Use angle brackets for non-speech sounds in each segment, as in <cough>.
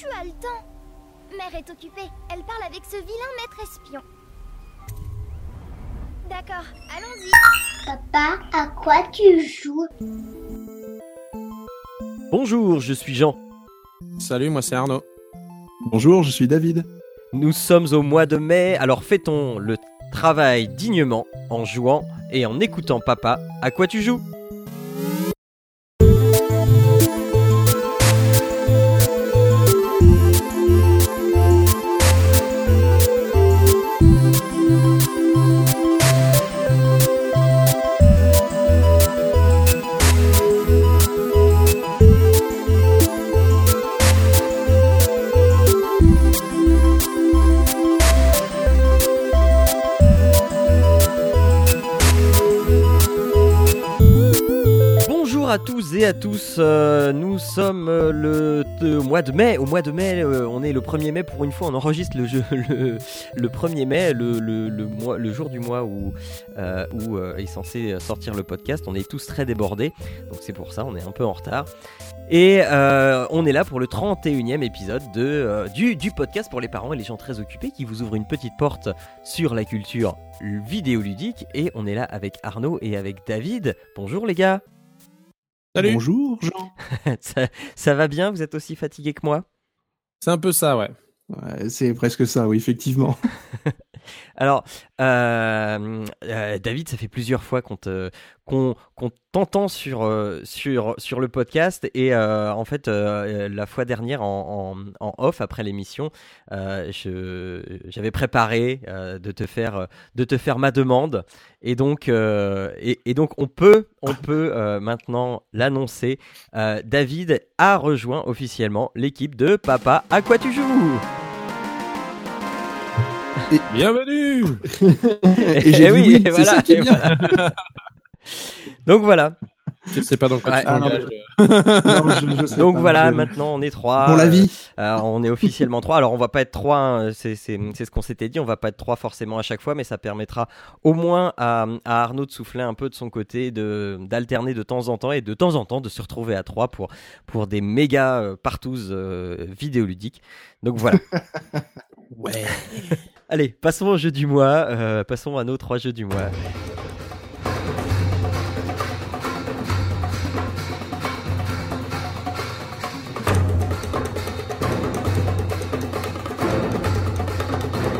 Tu as le temps. Mère est occupée. Elle parle avec ce vilain maître espion. D'accord, allons-y. Papa, à quoi tu joues? Bonjour, je suis Jean. Salut, moi c'est Arnaud. Bonjour, je suis David. Nous sommes au mois de mai, alors fêtons le travail dignement en jouant et en écoutant papa. À quoi tu joues? De mai, au mois de mai, euh, on est le 1er mai pour une fois, on enregistre le, jeu, <laughs> le, le 1er mai, le, jour du mois où, euh, euh, est censé sortir le podcast, on est tous très débordés, donc c'est pour ça, on est un peu en retard. Et on est là pour le 31e épisode de, du, du podcast pour les parents et les gens très occupés qui vous ouvre une petite porte sur la culture vidéoludique. Et on est là avec Arnaud et avec David. Bonjour les gars Salut. Bonjour, Jean. <laughs> ça, ça va bien Vous êtes aussi fatigué que moi? C'est un peu ça, ouais. Ouais, c'est presque ça, oui, effectivement. <laughs> Alors, euh, euh, David, ça fait plusieurs fois qu'on te- qu'on qu'on t'entend sur, euh, sur, sur le podcast. Et en fait, la fois dernière, en, en, en off, après l'émission, je- j'avais préparé de, te faire, de te faire ma demande. Et donc, et, et donc on peut, on <laughs> peut maintenant l'annoncer. David a rejoint officiellement l'équipe de Papa à quoi tu joues? Bienvenue <laughs> Et j'ai Eh oui, oui, et c'est voilà, ça qui est et bien. voilà. <laughs> Donc voilà. Je sais pas dans quoi Ouais. tu Ah, non, t'engages. <laughs> Non, je- je sais Donc pas, voilà, je- maintenant on est trois. Pour la vie. Euh, on est officiellement trois. Alors on va pas être trois, hein, c'est c'est- c'est ce qu'on s'était dit. On va pas être trois forcément à chaque fois, mais ça permettra au moins à, à Arnaud de souffler un peu de son côté, de d'alterner de temps en temps et de temps en temps de se retrouver à trois pour pour des méga euh, partouzes euh, vidéoludiques. Donc voilà. Ouais. Allez, passons au jeu du mois. euh, passons à nos trois jeux du mois.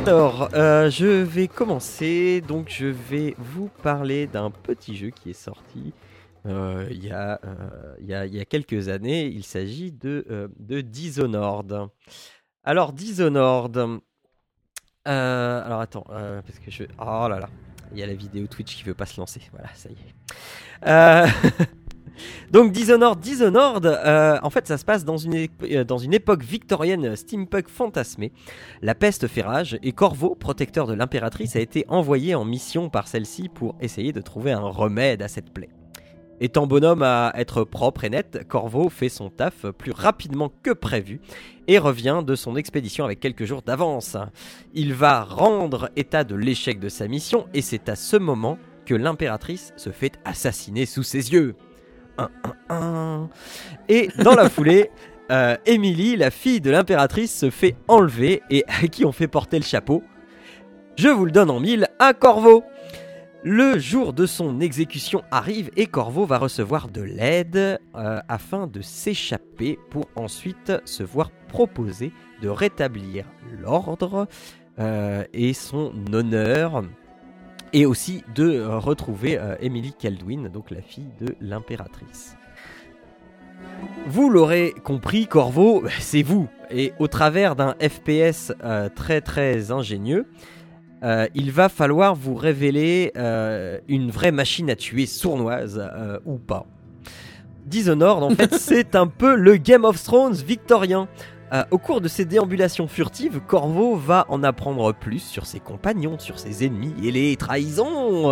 Alors, euh, je vais commencer. Donc, je vais vous parler d'un petit jeu qui est sorti euh, il y, a, y, a, quelques années. Il s'agit de, de Dishonored. Alors, Dishonored. Euh, alors, attends, euh, parce que je. Oh là là. Il y a la vidéo Twitch qui veut pas se lancer. Voilà, ça y est. Euh, <laughs> Donc Dishonored, Dishonored, en fait ça se passe dans une, dans une époque victorienne steampunk fantasmée. La peste fait rage et Corvo, protecteur de l'impératrice, a été envoyé en mission par celle-ci pour essayer de trouver un remède à cette plaie. Étant bonhomme à être propre et net, Corvo fait son taf plus rapidement que prévu et revient de son expédition avec quelques jours d'avance. Il va rendre état de l'échec de sa mission et c'est à ce moment que l'impératrice se fait assassiner sous ses yeux. Un, un, un. Et dans la <laughs> foulée, euh, Emily, la fille de l'impératrice, se fait enlever et à qui on fait porter le chapeau. Je vous le donne en mille, à Corvo. Le jour de son exécution arrive et Corvo va recevoir de l'aide euh, afin de s'échapper pour ensuite se voir proposer de rétablir l'ordre euh, et son honneur et aussi de euh, retrouver Emily Caldwin, donc la fille de l'impératrice. Vous l'aurez compris, Corvo, <laughs> c'est vous. Et au travers d'un FPS très très ingénieux, euh, il va falloir vous révéler euh, une vraie machine à tuer sournoise euh, ou pas. Dishonored, en fait, <laughs> c'est un peu le Game of Thrones victorien. Au cours de ses déambulations furtives, Corvo va en apprendre plus sur ses compagnons, sur ses ennemis et les trahisons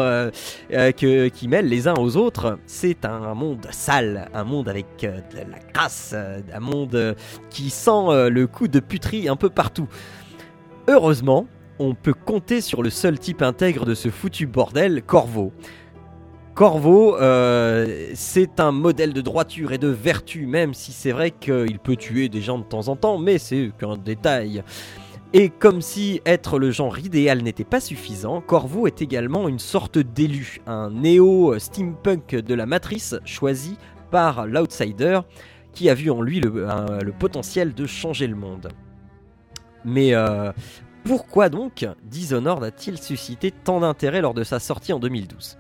que, qui mêlent les uns aux autres. C'est un monde sale, un monde avec de la crasse, un monde qui sent le coup de puterie un peu partout. Heureusement, on peut compter sur le seul type intègre de ce foutu bordel, Corvo. Corvo, euh, c'est un modèle de droiture et de vertu, même si c'est vrai qu'il peut tuer des gens de temps en temps, mais c'est qu'un détail. Et comme si être le genre idéal n'était pas suffisant, Corvo est également une sorte d'élu, un néo-steampunk de la matrice choisi par l'outsider qui a vu en lui le, potentiel de changer le monde. Mais euh, pourquoi donc Dishonored a-t-il suscité tant d'intérêt lors de sa sortie en 2012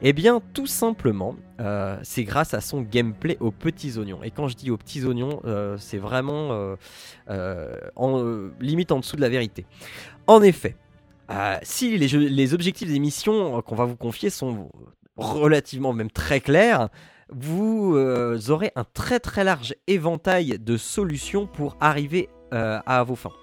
Eh bien, tout simplement, euh, c'est grâce à son gameplay aux petits oignons. Et quand je dis aux petits oignons, euh, c'est vraiment euh, en, limite en dessous de la vérité. En effet, si les, objectifs des missions qu'on va vous confier sont relativement même très clairs, vous aurez un très très large éventail de solutions pour arriver à vos fins.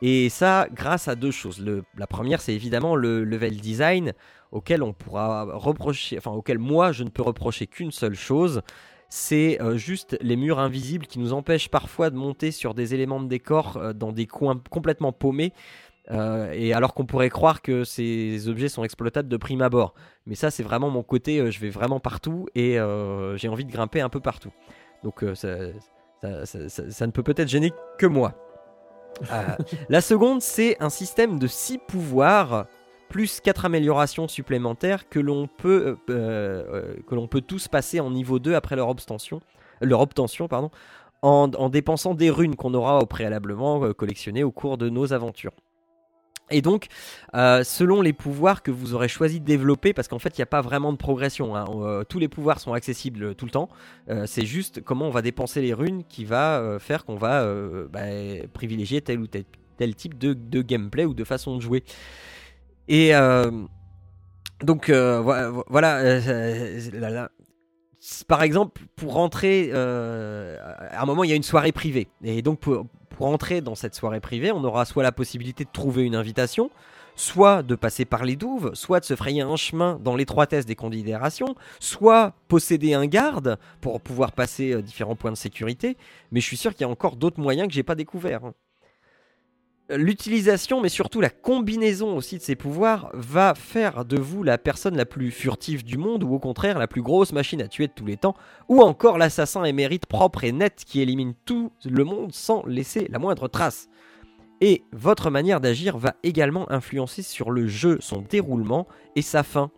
Et ça, grâce à deux choses. La première, c'est évidemment le level design, auquel on pourra reprocher, enfin auquel moi je ne peux reprocher qu'une seule chose, c'est euh, juste les murs invisibles qui nous empêchent parfois de monter sur des éléments de décor euh, dans des coins complètement paumés. euh, et alors qu'on pourrait croire que ces objets sont exploitables de prime abord. Mais ça, c'est vraiment mon côté, je vais vraiment partout et j'ai envie de grimper un peu partout. Donc ça- ça ne peut peut-être gêner que moi. Euh, la seconde, c'est un système de 6 pouvoirs plus 4 améliorations supplémentaires que l'on peut, euh, euh, que l'on peut tous passer en niveau 2 après leur obtention, en, en dépensant des runes qu'on aura au préalablement collectionnées au cours de nos aventures. Et donc, euh, selon les pouvoirs que vous aurez choisi de développer, parce qu'en fait, il n'y a pas vraiment de progression, hein, euh, tous les pouvoirs sont accessibles tout le temps, euh, c'est juste comment on va dépenser les runes qui va euh, faire qu'on va euh, bah, privilégier tel ou tel, type de, gameplay ou de façon de jouer. Et euh, donc, euh, voilà, voilà euh, là, là. Par exemple, pour rentrer, euh, à un moment, il y a une soirée privée. Et donc, pour, pour entrer dans cette soirée privée, on aura soit la possibilité de trouver une invitation, soit de passer par les douves, soit de se frayer un chemin dans l'étroitesse des considérations, soit posséder un garde pour pouvoir passer euh, différents points de sécurité. Mais je suis sûr qu'il y a encore d'autres moyens que j'ai pas découverts. L'utilisation, mais surtout la combinaison aussi de ces pouvoirs, va faire de vous la personne la plus furtive du monde, ou au contraire la plus grosse machine à tuer de tous les temps, ou encore l'assassin émérite propre et net qui élimine tout le monde sans laisser la moindre trace. Et votre manière d'agir va également influencer sur le jeu, son déroulement et sa fin.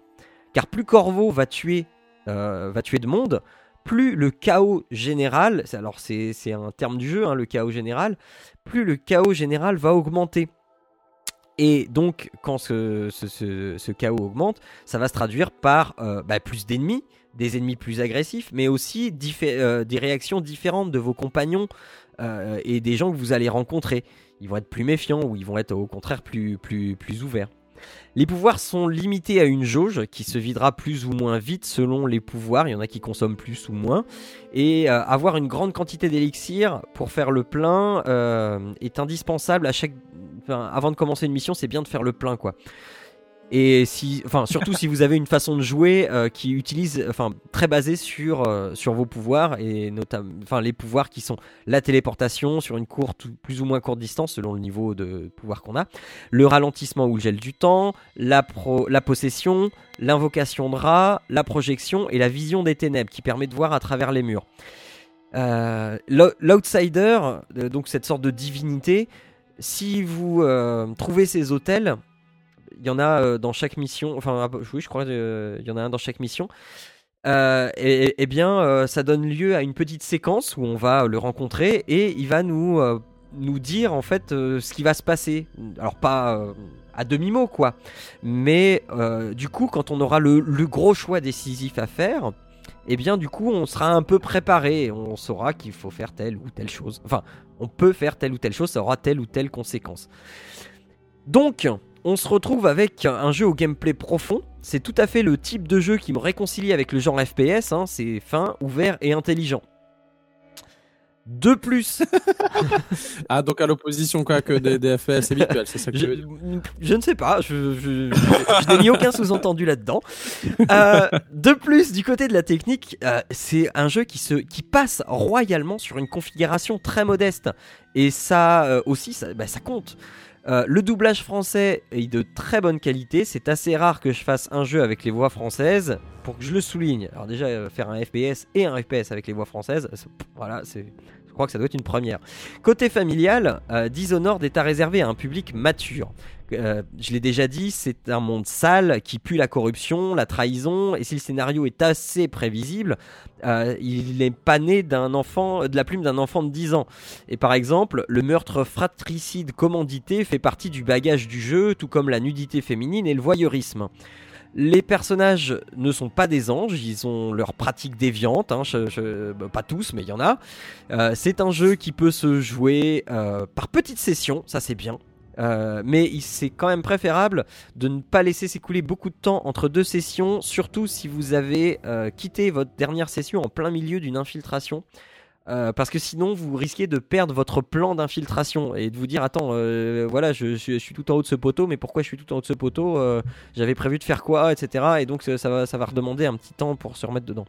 Car plus Corvo va tuer, euh, va tuer de monde, plus le chaos général, alors c'est un terme du jeu, hein, le chaos général, plus le chaos général va augmenter. Et donc, quand ce, chaos augmente, ça va se traduire par euh, bah, plus d'ennemis, des ennemis plus agressifs, mais aussi euh, des réactions différentes de vos compagnons euh, et des gens que vous allez rencontrer. Ils vont être plus méfiants ou ils vont être au contraire plus, plus ouverts. Les pouvoirs sont limités à une jauge qui se videra plus ou moins vite selon les pouvoirs. Il y en a qui consomment plus ou moins. Et euh, avoir une grande quantité d'élixir pour faire le plein euh, est indispensable à chaque. avant de commencer une mission, c'est bien de faire le plein, quoi. Et si, enfin, surtout si vous avez une façon de jouer euh, qui utilise, enfin, très basée sur euh, sur vos pouvoirs et notamment, enfin, les pouvoirs qui sont la téléportation sur une courte, ou plus ou moins courte distance selon le niveau de pouvoir qu'on a, le ralentissement ou le gel du temps, la possession, l'invocation de rat, la projection et la vision des ténèbres qui permet de voir à travers les murs. Euh, l'ou- L'outsider, donc cette sorte de divinité, si vous trouvez ces hôtels, il y en a euh, dans chaque mission, enfin ah, oui je crois qu'il y en a un dans chaque mission, euh, et, et bien euh, ça donne lieu à une petite séquence où on va le rencontrer et il va nous, euh, nous dire en fait euh, ce qui va se passer. Alors pas euh, à demi-mot quoi, mais euh, du coup quand on aura le, le gros choix décisif à faire, et bien du coup on sera un peu préparé, on saura qu'il faut faire telle ou telle chose. Enfin, on peut faire telle ou telle chose, ça aura telle ou telle conséquence. Donc, on se retrouve avec un jeu au gameplay profond. C'est tout à fait le type de jeu qui me réconcilie avec le genre FPS. hein. C'est fin, ouvert et intelligent. De plus, <laughs> Ah, donc à l'opposition quoi que des, des FPS habituels, c'est ça que tu veux je, dire je ne sais pas, je, je- je- je n'ai mis aucun sous-entendu là-dedans. Euh, de plus, du côté de la technique, euh, c'est un jeu qui, se, qui passe royalement sur une configuration très modeste. Et ça euh, aussi, ça, bah, ça compte. Euh, le doublage français est de très bonne qualité. C'est assez rare que je fasse un jeu avec les voix françaises pour que je le souligne. Alors déjà euh, faire un FPS et un FPS avec les voix françaises, voilà, c'est crois que ça doit être une première. Côté familial, euh, Dishonored est à réserver à un public mature. Euh, je l'ai déjà dit, c'est un monde sale qui pue la corruption, la trahison, et si le scénario est assez prévisible, euh, il n'est pas né d'un enfant, de la plume d'un enfant de 10 ans. Et par exemple, le meurtre fratricide commandité fait partie du bagage du jeu, tout comme la nudité féminine et le voyeurisme. Les personnages ne sont pas des anges, ils ont leurs pratiques déviantes, hein, bah, pas tous, mais il y en a. Euh, c'est un jeu qui peut se jouer euh, par petites sessions, ça c'est bien. Euh, mais c'est quand même préférable de ne pas laisser s'écouler beaucoup de temps entre deux sessions, surtout si vous avez quitté votre dernière session en plein milieu d'une infiltration. Euh, parce que sinon vous risquez de perdre votre plan d'infiltration et de vous dire attends euh, voilà je, suis tout en haut de ce poteau mais pourquoi je suis tout en haut de ce poteau Euh, j'avais prévu de faire quoi etc et donc ça, va, ça va redemander un petit temps pour se remettre dedans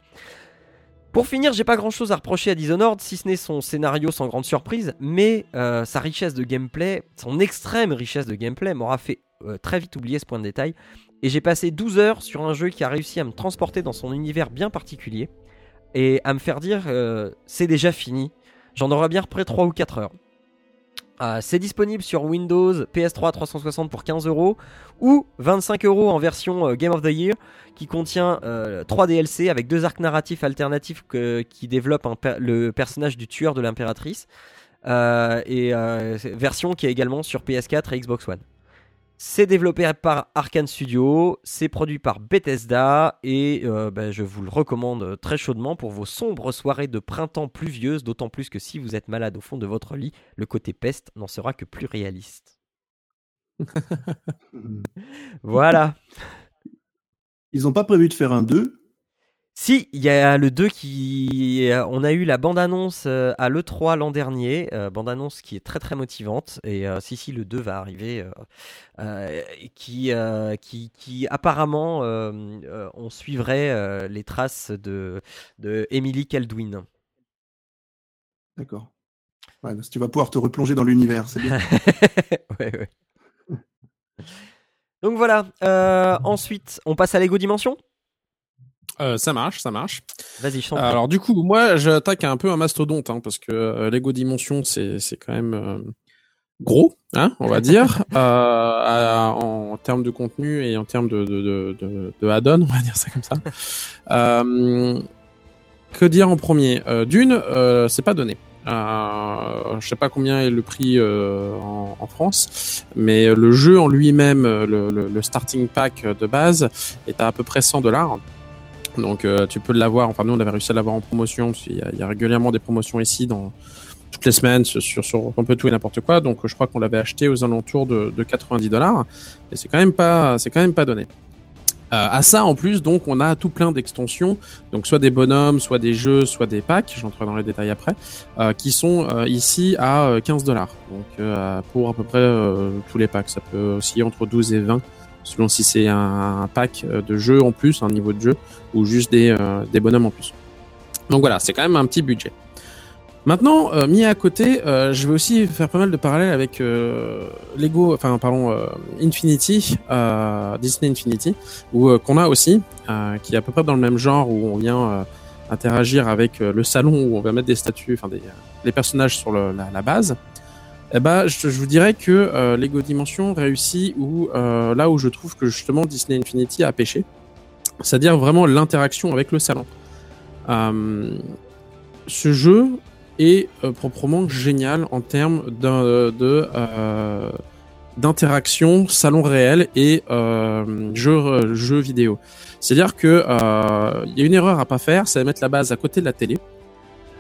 pour finir, j'ai pas grand chose à reprocher à Dishonored, si ce n'est son scénario sans grande surprise, mais sa richesse de gameplay, son extrême richesse de gameplay m'aura fait très vite oublier ce point de détail. Et j'ai passé 12 heures sur un jeu qui a réussi à me transporter dans son univers bien particulier et à me faire dire euh, c'est déjà fini. J'en aurais bien repris 3 ou 4 heures. Euh, c'est disponible sur Windows, PS3 360 pour 15 euros ou 25 euros en version euh, Game of the Year qui contient euh, 3 DLC avec deux arcs narratifs alternatifs qui développent le personnage du tueur de l'impératrice Euh, et euh, version qui est également sur PS4 et Xbox One. C'est développé par Arkane Studio, c'est produit par Bethesda et euh, ben, je vous le recommande très chaudement pour vos sombres soirées de printemps pluvieuses, d'autant plus que si vous êtes malade au fond de votre lit, le côté peste n'en sera que plus réaliste. <laughs> Voilà. Ils n'ont pas prévu de faire un 2 Si, il y a le 2 qui. On a eu la bande-annonce euh, à l'E3 l'an dernier, euh, bande-annonce qui est très très motivante. Et euh, si, si, le 2 va arriver, euh, qui, qui, qui apparemment, on suivrait les traces de, de Emily Caldwin. D'accord. Ouais, tu vas pouvoir te replonger dans l'univers, c'est bien. <laughs> ouais, ouais. Donc voilà, ensuite, on passe à Lego Dimension Euh, ça marche, ça marche. Vas-y, prie. Alors du coup, moi, j'attaque un peu un mastodonte, hein, parce que euh, Lego Dimension, c'est c'est quand même euh, gros, hein, on va dire, <laughs> euh, à- en termes de contenu et en termes de de de, de, de add-on, on va dire ça comme ça. Euh, que dire en premier? Euh, D'une, euh, c'est pas donné. Euh, je sais pas combien est le prix euh, en, en France, mais le jeu en lui-même, le, le, le starting pack de base, est à à peu près 100 dollars. Donc euh, tu peux l'avoir, enfin nous on avait réussi à l'avoir en promotion, qu'il y, a- il y a régulièrement des promotions ici dans toutes les semaines sur, un peu tout et n'importe quoi. Donc je crois qu'on l'avait acheté aux alentours de, de 90 dollars. Et c'est quand même pas, c'est quand même pas donné. Euh, à ça en plus, donc on a tout plein d'extensions, donc soit des bonhommes, soit des jeux, soit des packs, j'entrerai dans les détails après, euh, qui sont euh, ici à euh, 15 dollars. Donc euh, pour à peu près euh, tous les packs, ça peut osciller entre 12 et 20 selon si c'est un, pack euh, de jeux en plus, un niveau de jeu, ou juste des, euh, des bonhommes en plus. Donc voilà, c'est quand même un petit budget. Maintenant, euh, mis à côté, je vais aussi faire pas mal de parallèles avec Lego, enfin pardon, Infinity, Disney Infinity, qu'on a aussi, qui est à peu près dans le même genre où on vient interagir avec le salon où on va mettre des statues, enfin des les personnages sur la base. Eh ben, je, vous dirais que euh, Lego Dimension réussit où euh, là où je trouve que justement Disney Infinity a pêché, c'est-à-dire vraiment l'interaction avec le salon. Euh, ce jeu est proprement génial en termes d'interaction salon réel et jeu jeu vidéo. C'est-à-dire que il y a une erreur à pas faire, c'est de mettre la base à côté de la télé,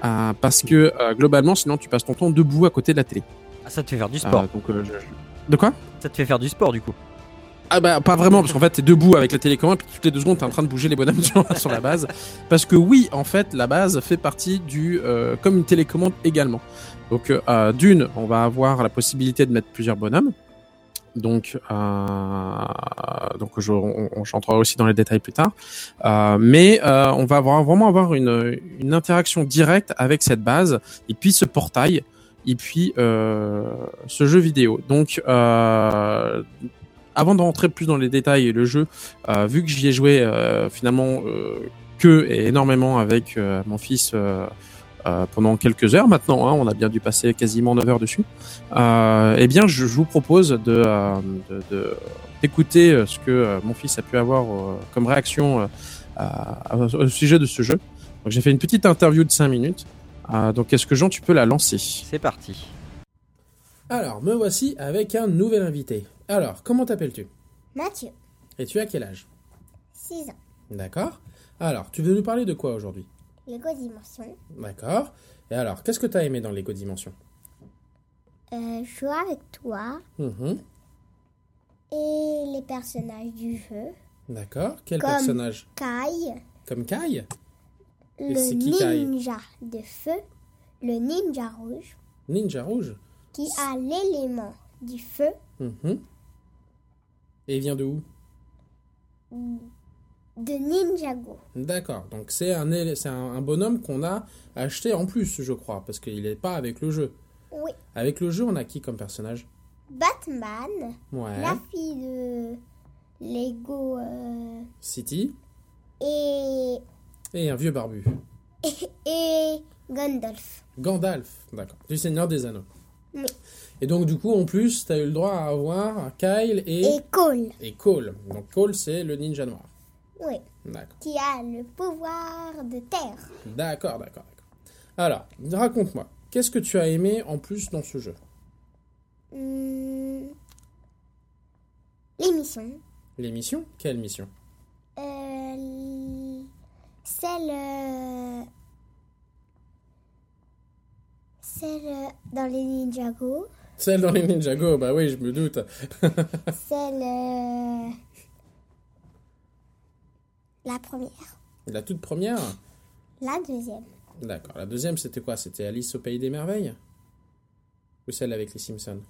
parce que globalement, sinon tu passes ton temps debout à côté de la télé. Ah, ça te fait faire du sport. Euh, donc, euh, je- je- De quoi Ça te fait faire du sport du coup. Ah bah pas vraiment parce qu'en fait t'es debout avec la télécommande puis toutes les deux secondes t'es en train de bouger les bonhommes <laughs> sur, sur la base. Parce que oui en fait la base fait partie du euh, comme une télécommande également. Donc euh, d'une on va avoir la possibilité de mettre plusieurs bonhommes. Donc euh, donc je, on, on j'entrerai aussi dans les détails plus tard. Euh, mais euh, on va avoir, vraiment avoir une, une interaction directe avec cette base. Et puis ce portail et puis euh, ce jeu vidéo. Donc, euh, avant d'entrer plus dans les détails et le jeu, euh, vu que j'y ai joué finalement que et énormément avec mon fils euh, pendant quelques heures maintenant, hein, on a bien dû passer quasiment 9 heures dessus, euh, eh bien je, vous propose de, euh, de- de- d'écouter euh, ce que mon fils a pu avoir comme réaction au sujet de ce jeu. Donc j'ai fait une petite interview de 5 minutes. Euh, donc est-ce que Jean, tu peux la lancer? C'est parti. Alors, me voici avec un nouvel invité. Alors, comment t'appelles-tu? Mathieu, Et tu as quel âge? 6 ans. D'accord. Alors, tu veux nous parler de quoi aujourd'hui? Lego Dimension. D'accord. Et alors, qu'est-ce que tu as aimé dans Lego Dimension? Euh, jouer avec toi Mhm. et les personnages du jeu. D'accord. Quel Comme- personnage? Kai, Comme Kai? Le ninja de feu, le ninja rouge, Ninja Rouge qui a l'élément du feu, Mhm. Et il vient de où? De Ninjago. D'accord. Donc c'est un, un, un bonhomme qu'on a acheté en plus, je crois, parce qu'il n'est pas avec le jeu. Oui. Avec le jeu, on a qui comme personnage? Batman, Ouais. la fille de Lego euh, City et, et un vieux barbu. <laughs> et Gandalf. Gandalf, d'accord. Du Seigneur des Anneaux. Oui. Et donc, du coup, en plus, tu as eu le droit à avoir Kyle et, Et Cole, et Cole. Donc, Cole, c'est le ninja noir. oui, D'accord. qui a le pouvoir de terre. D'accord, d'accord, d'accord. Alors, raconte-moi, qu'est-ce que tu as aimé en plus dans ce jeu? Hmm, L'émission, Les missions Quelle mission? Celle, euh, celle euh, dans les Ninjago, Celle dans les Ninjago, bah oui, je me doute. <laughs> celle, euh, la première, La toute première? La deuxième, D'accord. La deuxième, c'était quoi? C'était Alice au Pays des Merveilles? Ou celle avec les Simpsons?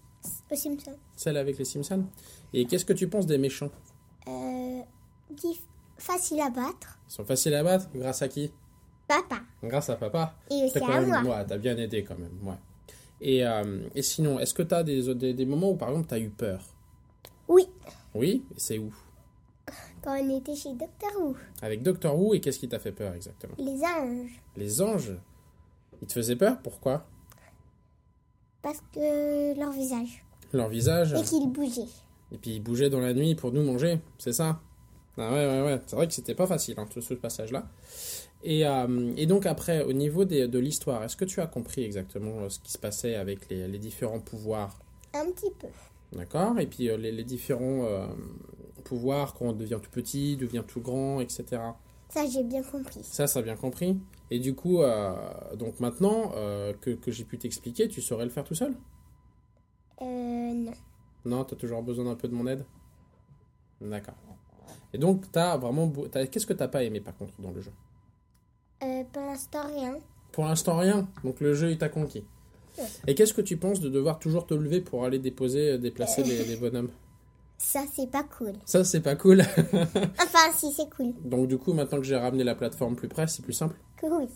Aux Simpsons. Celle avec les Simpsons? Et qu'est-ce que tu penses des méchants? Euh, dif- facile à battre, Ils sont faciles à battre? Grâce à qui? Papa, Grâce à papa? Et aussi à même, moi. ouais, t'as bien aidé quand même, ouais. Et, euh, et sinon, est-ce que t'as des, des, des moments où par exemple t'as eu peur? Oui, Oui? Et c'est où? Quand on était chez Doctor Who, Avec Doctor Who et qu'est-ce qui t'a fait peur exactement? Les anges, Les anges? Ils te faisaient peur? Pourquoi? Parce que leur visage, Leur visage? Et qu'ils bougeaient. Et puis ils bougeaient dans la nuit pour nous manger, c'est ça? Ah ouais, ouais, ouais. C'est vrai que c'était pas facile, hein, tout ce passage-là. Et, euh, et donc après, au niveau des- de l'histoire, est-ce que tu as compris exactement euh, ce qui se passait avec les, les différents pouvoirs? Un petit peu. D'accord Et puis euh, les, les différents euh, pouvoirs quand on devient tout petit, devient tout grand, etc. Ça, j'ai bien compris. Ça, ça a bien compris. Et du coup, donc maintenant que, que j'ai pu t'expliquer, tu saurais le faire tout seul? Euh, non. Non, t'as toujours besoin d'un peu de mon aide? D'accord. Et donc, t'as vraiment... Qu'est-ce que t'as pas aimé par contre dans le jeu? Euh, pour l'instant, rien. Pour l'instant, rien. Donc le jeu, il t'a conquis. Ouais. Et qu'est-ce que tu penses de devoir toujours te lever pour aller déposer, euh, déplacer les, les bonhommes? Ça, c'est pas cool. Ça, c'est pas cool. <laughs> Enfin, si, c'est cool. Donc du coup, maintenant que j'ai ramené la plateforme plus près, c'est plus simple? Oui.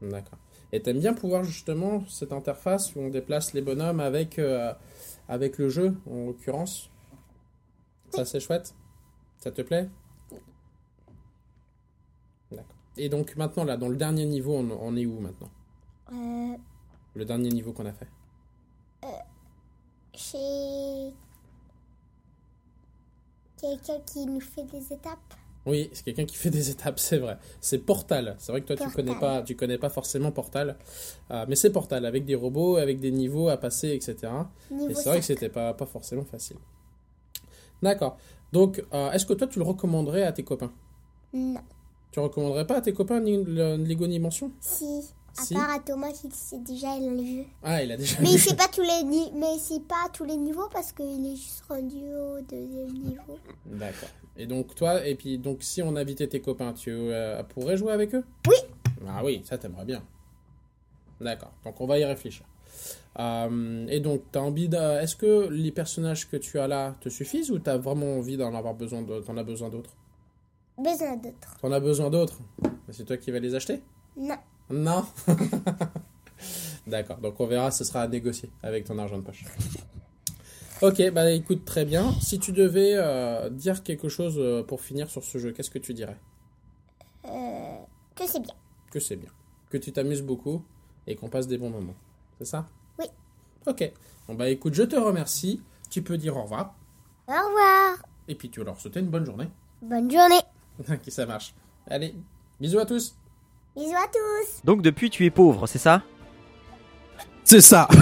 D'accord. Et t'aimes bien pouvoir justement cette interface où on déplace les bonhommes avec, euh, avec le jeu, en l'occurrence? Ça, c'est chouette? Ça te plaît? Et donc maintenant, là, dans le dernier niveau, on, on est où maintenant Euh, Le dernier niveau qu'on a fait chez quelqu'un qui nous fait des étapes. Oui, c'est quelqu'un qui fait des étapes, c'est vrai. C'est Portal. C'est vrai que toi, tu Portal. connais pas, tu connais pas forcément Portal, Euh, mais c'est Portal avec des robots, avec des niveaux à passer, etc. Et c'est vrai que 5. c'était pas, pas forcément facile. D'accord. Donc, euh, est-ce que toi, tu le recommanderais à tes copains? Non. Tu recommanderais pas à tes copains ni- le Lego Dimension Si. À Si. part à Thomas qui sait déjà le jeu. Ah, il a déjà Mais vu. il sait pas tous les mais c'est pas tous les niveaux parce qu'il est juste rendu au deuxième niveau. D'accord. Et donc, toi, et puis, donc, si on invitait tes copains, tu euh, pourrais jouer avec eux? Oui. Ah oui, ça t'aimerais bien. D'accord. Donc, on va y réfléchir. Euh, et donc, t'as envie de... Est-ce que les personnages que tu as là te suffisent ou t'as vraiment envie d'en avoir besoin de... T'en as besoin d'autres? Besoin d'autres. T'en as besoin d'autres C'est toi qui vas les acheter? Non. Non <laughs> D'accord, donc on verra, ce sera à négocier avec ton argent de poche. Ok, bah écoute, très bien. Si tu devais euh, dire quelque chose euh, pour finir sur ce jeu, qu'est-ce que tu dirais? Euh, que c'est bien. Que c'est bien, que tu t'amuses beaucoup et qu'on passe des bons moments. C'est ça? Oui. Ok. Bon bah écoute, je te remercie. Tu peux dire au revoir. Au revoir. Et puis tu veux leur souhaiter une bonne journée. Bonne journée. <laughs> ok, ça marche. Allez, bisous à tous. Bisous à tous. Donc depuis tu es pauvre, c'est ça? C'est ça. <laughs>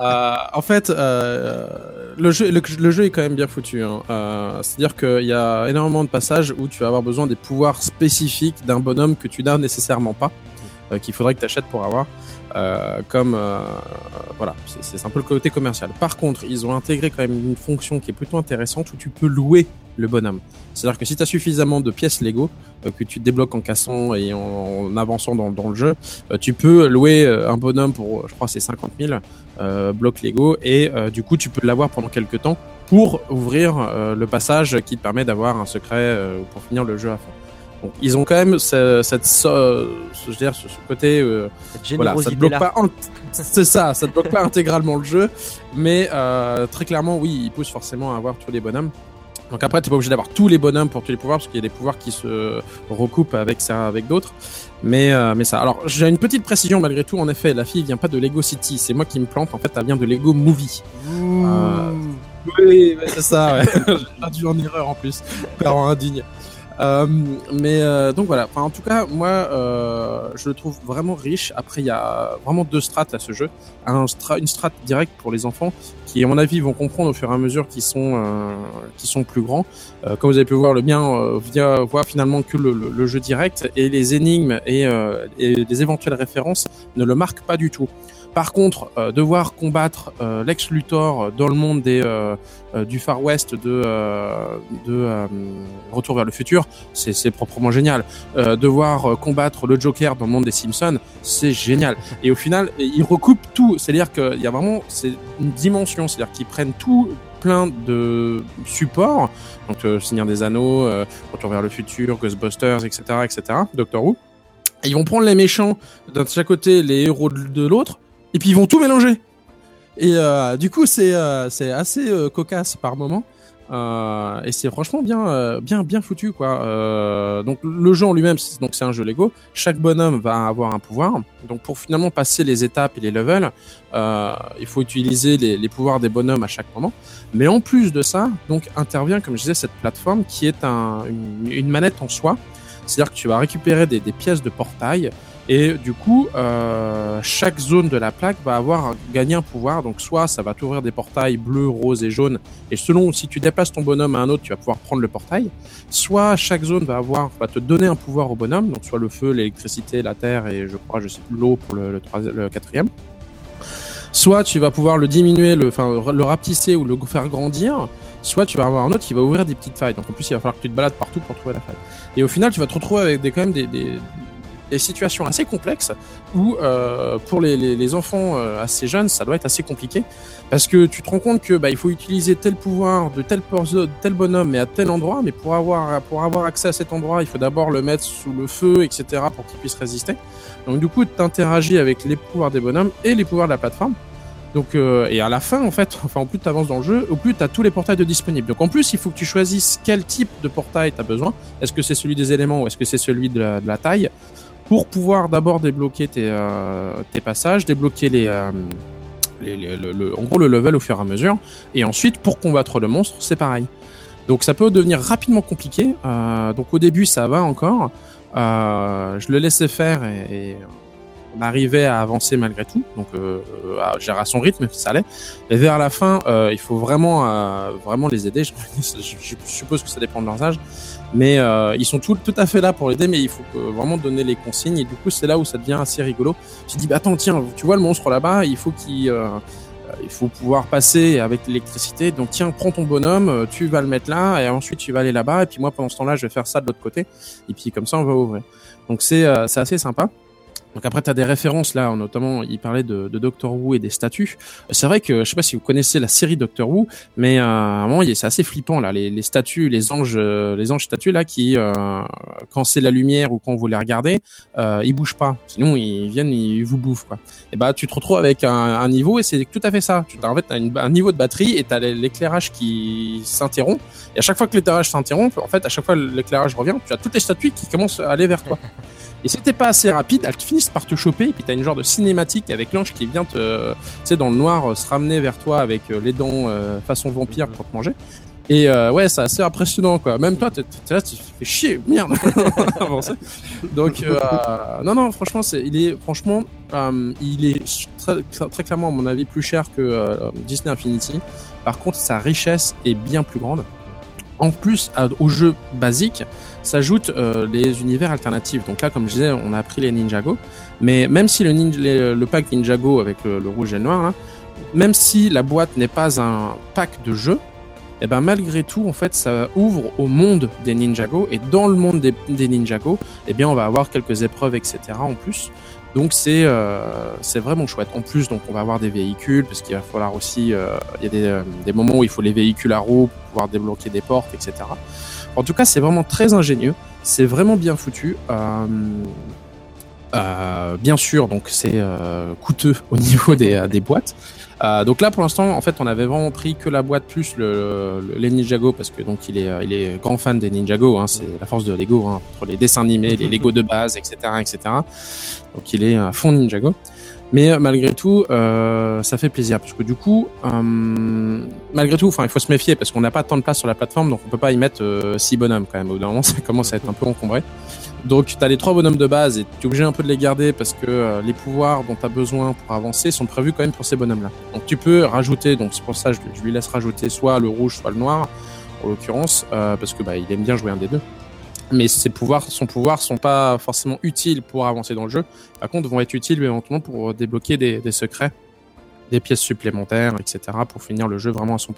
Euh, en fait, euh, le, jeu, le, le jeu est quand même bien foutu. Hein. Euh, C'est-à-dire qu'il y a énormément de passages où tu vas avoir besoin des pouvoirs spécifiques d'un bonhomme que tu n'as nécessairement pas, euh, qu'il faudrait que tu achètes pour avoir. Euh, comme euh, voilà, c'est un peu le côté commercial. Par contre, ils ont intégré quand même une fonction qui est plutôt intéressante où tu peux louer le bonhomme. C'est-à-dire que si tu as suffisamment de pièces Lego euh, que tu débloques en cassant et en, avançant dans, dans le jeu, euh, tu peux louer un bonhomme pour, je crois, c'est 50 000 euh, blocs Lego et du coup, tu peux l'avoir pendant quelques temps pour ouvrir le passage qui te permet d'avoir un secret pour finir le jeu à fond. Donc, ils ont quand même ce, cette, ce- je veux dire, ce, ce côté, euh, Cette voilà, ça te bloque là. pas, c'est ça, ça te bloque pas <laughs> intégralement le jeu, mais euh, très clairement, oui, il pousse forcément à avoir tous les bonhommes. Donc après, t'es pas obligé d'avoir tous les bonhommes pour tous les pouvoirs, parce qu'il y a des pouvoirs qui se recoupent avec ça, avec d'autres. Mais, euh, mais ça. Alors, j'ai une petite précision malgré tout. En effet, la fille vient pas de Lego City. C'est moi qui me plante. En fait, elle vient de Lego Movie. Euh, oui, mais <laughs> c'est ça. Ouais. <laughs> j'ai perdu en erreur en plus. Parent indigne. Euh, mais euh, donc voilà. En tout cas, moi, euh, je le trouve vraiment riche. Après, il y a vraiment deux strates à ce jeu. Un stra- une strate directe pour les enfants qui, à mon avis, vont comprendre au fur et à mesure qu'ils sont euh, qui sont plus grands. Euh, comme vous avez pu voir, le mien euh, vient voir finalement que le, le- jeu direct et les énigmes et, et les éventuelles références ne le marquent pas du tout. Par contre, euh, devoir combattre euh, Lex Luthor dans le monde des, euh, euh, du Far West de, euh, de euh, Retour vers le futur, c'est proprement génial. Euh, devoir euh, combattre le Joker dans le monde des Simpsons, c'est génial. Et au final, ils recoupent tout. C'est-à-dire qu'il y a vraiment une dimension. C'est-à-dire qu'ils prennent tout plein de supports. Donc, euh, Seigneur des Anneaux, euh, Retour vers le futur, Ghostbusters, etc., etc., Doctor Who. Ils vont prendre les méchants d'un de chaque côté, les héros de l'autre, et puis ils vont tout mélanger. Et euh, du coup, c'est euh, assez euh, cocasse par moment. Et c'est franchement bien, bien, bien foutu quoi. Donc le jeu en lui-même, donc c'est un jeu Lego. Chaque bonhomme va avoir un pouvoir. Donc pour finalement passer les étapes et les levels, il faut utiliser les, pouvoirs des bonhommes à chaque moment. Mais en plus de ça, donc intervient comme je disais cette plateforme qui est un, une, une manette en soi. C'est-à-dire que tu vas récupérer des, des pièces de portail et du coup, euh, chaque zone de la plaque va avoir gagné un pouvoir. Donc soit ça va t'ouvrir des portails bleus, roses et jaunes. Et selon si tu déplaces ton bonhomme à un autre, tu vas pouvoir prendre le portail. Soit chaque zone va avoir va te donner un pouvoir au bonhomme. Donc soit le feu, l'électricité, la terre et je crois je sais plus l'eau pour le, le, quatrième. Soit tu vas pouvoir le diminuer, le, enfin le rapetisser ou le faire grandir. Soit tu vas avoir un autre qui va ouvrir des petites failles. Donc en plus il va falloir que tu te balades partout pour trouver la faille. Et au final tu vas te retrouver avec des quand même des, des des situations assez complexes où euh, pour les, enfants euh, assez jeunes ça doit être assez compliqué. Parce que tu te rends compte que bah, il faut utiliser tel pouvoir de tel, de tel bonhomme mais à tel endroit. Mais pour avoir pour avoir accès à cet endroit il faut d'abord le mettre sous le feu etc pour qu'il puisse résister. Donc du coup tu interagis avec les pouvoirs des bonhommes et les pouvoirs de la plateforme. Donc euh, et à la fin en fait <laughs> enfin au plus tu avances dans le jeu au plus tu as tous les portails de disponibles. Donc en plus il faut que tu choisisses quel type de portail tu as besoin. Est-ce que c'est celui des éléments ou est-ce que c'est celui de la taille? Pour pouvoir d'abord débloquer tes, euh, tes passages, débloquer les, euh, les, les- le, le- en gros le level au fur et à mesure, et ensuite pour combattre le monstre, c'est pareil. Donc ça peut devenir rapidement compliqué. Euh, donc au début ça va encore. Euh, je le laissais faire et, et on arrivait à avancer malgré tout. Donc euh, à gérer à son rythme, ça allait. Et vers la fin, euh, il faut vraiment euh, vraiment les aider. Je- <laughs> je suppose que ça dépend de leur âge. Mais euh, ils sont tout, tout à fait là pour l'aider, mais il faut que- vraiment donner les consignes. Et du coup, c'est là où ça devient assez rigolo. Tu dis, bah, attends, tiens, tu vois le monstre là-bas, il faut qu'il, euh, euh, il faut pouvoir passer avec l'électricité. Donc tiens, prends ton bonhomme, euh, tu vas le mettre là, et ensuite tu vas aller là-bas. Et puis moi, pendant ce temps-là, je vais faire ça de l'autre côté. Et puis comme ça, on va ouvrir. Donc c'est, euh, c'est assez sympa. Donc après, tu as des références là, notamment, il parlait de, de Doctor Who et des statues. C'est vrai que, je sais pas si vous connaissez la série Doctor Who, mais euh, à un moment, c'est assez flippant là, les, les statues, les anges, euh, les anges statues là, qui, euh, quand c'est la lumière ou quand vous les regardez, euh, ils bougent pas. Sinon, ils viennent, ils vous bouffent quoi. Et bah, tu te retrouves avec un, un niveau et c'est tout à fait ça. Tu as en fait une- un niveau de batterie et t'as l'éclairage qui s'interrompt. Et à chaque fois que l'éclairage s'interrompt, en fait, à chaque fois l'éclairage revient, tu as toutes les statues qui commencent à aller vers toi. <laughs> Et si t'es pas assez rapide, elles finissent par te choper, et puis t'as une genre de cinématique avec l'ange qui vient te, tu sais, dans le noir, euh, se ramener vers toi avec euh, les dents euh, façon vampire pour te manger. Et euh, ouais, c'est assez impressionnant, quoi. Même toi, t'es là, tu fais chier, merde. <laughs> Donc, non, non, franchement, il est, franchement, il est très, clairement, à mon avis, plus cher que Disney Infinity. Par contre, sa richesse est bien plus grande. En plus, au jeu basique, s'ajoutent euh, les univers alternatifs. Donc là, comme je disais, on a appris les Ninjago. Mais même si le, ninja, pack Ninjago avec le, rouge et le noir, là, même si la boîte n'est pas un pack de jeux, et ben malgré tout, en fait, ça ouvre au monde des Ninjago. Et dans le monde des, des Ninjago, eh bien, on va avoir quelques épreuves, etc. en plus. Donc c'est euh, c'est vraiment chouette. En plus, donc on va avoir des véhicules parce qu'il va falloir aussi, euh, il y a des, euh, moments où il faut les véhicules à roues pour pouvoir débloquer des portes, etc. En tout cas, c'est vraiment très ingénieux. C'est vraiment bien foutu. Euh, euh, bien sûr, donc c'est euh, coûteux <laughs> au niveau des boîtes. Euh, donc là, pour l'instant, en fait, on avait vraiment pris que la boîte plus le, le- les Ninjago parce que donc il est, euh, il est grand fan des Ninjago. Hein, c'est la force de Lego hein, entre les dessins animés, les Lego de base, etc., etc. Donc il est à fond Ninjago. Mais euh, malgré tout, euh, ça fait plaisir parce que du coup, euh, malgré tout, enfin, il faut se méfier parce qu'on n'a pas tant de place sur la plateforme, donc on peut pas y mettre euh, six bonhommes quand même. Au bout moment, <laughs> ça commence à être un peu encombré. Donc tu as les trois bonhommes de base et tu es obligé un peu de les garder parce que les pouvoirs dont tu as besoin pour avancer sont prévus quand même pour ces bonhommes-là. Donc tu peux rajouter, donc c'est pour ça que je, lui laisse rajouter soit le rouge, soit le noir, en l'occurrence, parce que bah, il aime bien jouer un des deux. Mais ses pouvoirs, son pouvoir sont pas forcément utiles pour avancer dans le jeu. Par contre, vont être utiles éventuellement pour débloquer des, des secrets, des pièces supplémentaires, etc. pour finir le jeu vraiment à 100%.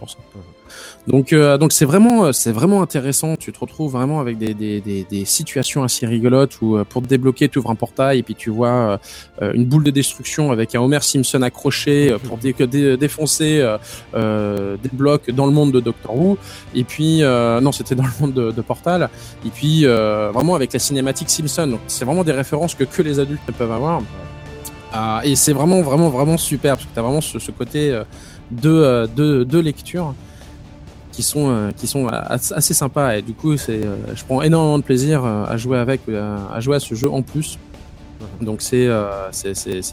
Donc, euh, donc c'est vraiment, c'est vraiment intéressant. Tu te retrouves vraiment avec des, des, des, des situations assez rigolotes où euh, pour te débloquer, tu ouvres un portail et puis tu vois euh, une boule de destruction avec un Homer Simpson accroché euh, <laughs> pour dé- dé- défoncer euh, euh, des blocs dans le monde de Doctor Who. Et puis, euh, non, c'était dans le monde de, de Portal. Et puis, euh, vraiment avec la cinématique Simpson. Donc, c'est vraiment des références que que les adultes ne peuvent avoir. Ah, et c'est vraiment, vraiment, vraiment super parce que tu as vraiment ce, côté euh, de, euh, de, de lecture qui sont, euh, qui sont as- assez sympas. Et du coup, euh, je prends énormément de plaisir euh, à jouer avec, euh, à jouer à ce jeu en plus. Donc c'est euh,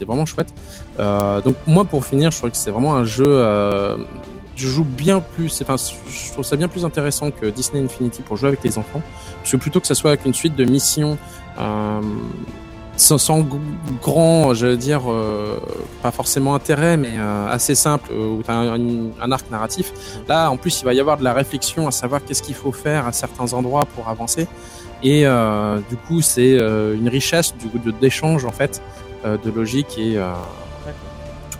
vraiment chouette. Euh, donc moi pour finir, je trouve que c'est vraiment un jeu. Euh, je joue bien plus. Enfin, je trouve ça bien plus intéressant que Disney Infinity pour jouer avec les enfants, parce que plutôt que ça soit avec une suite de missions. Euh, sans, grand, je veux dire, euh, pas forcément intérêt, mais euh, assez simple, euh, où tu as un, un arc narratif. Là, en plus, il va y avoir de la réflexion à savoir qu'est-ce qu'il faut faire à certains endroits pour avancer. Et euh, du coup, c'est euh, une richesse du coup de d'échange en fait, euh, de logique et euh,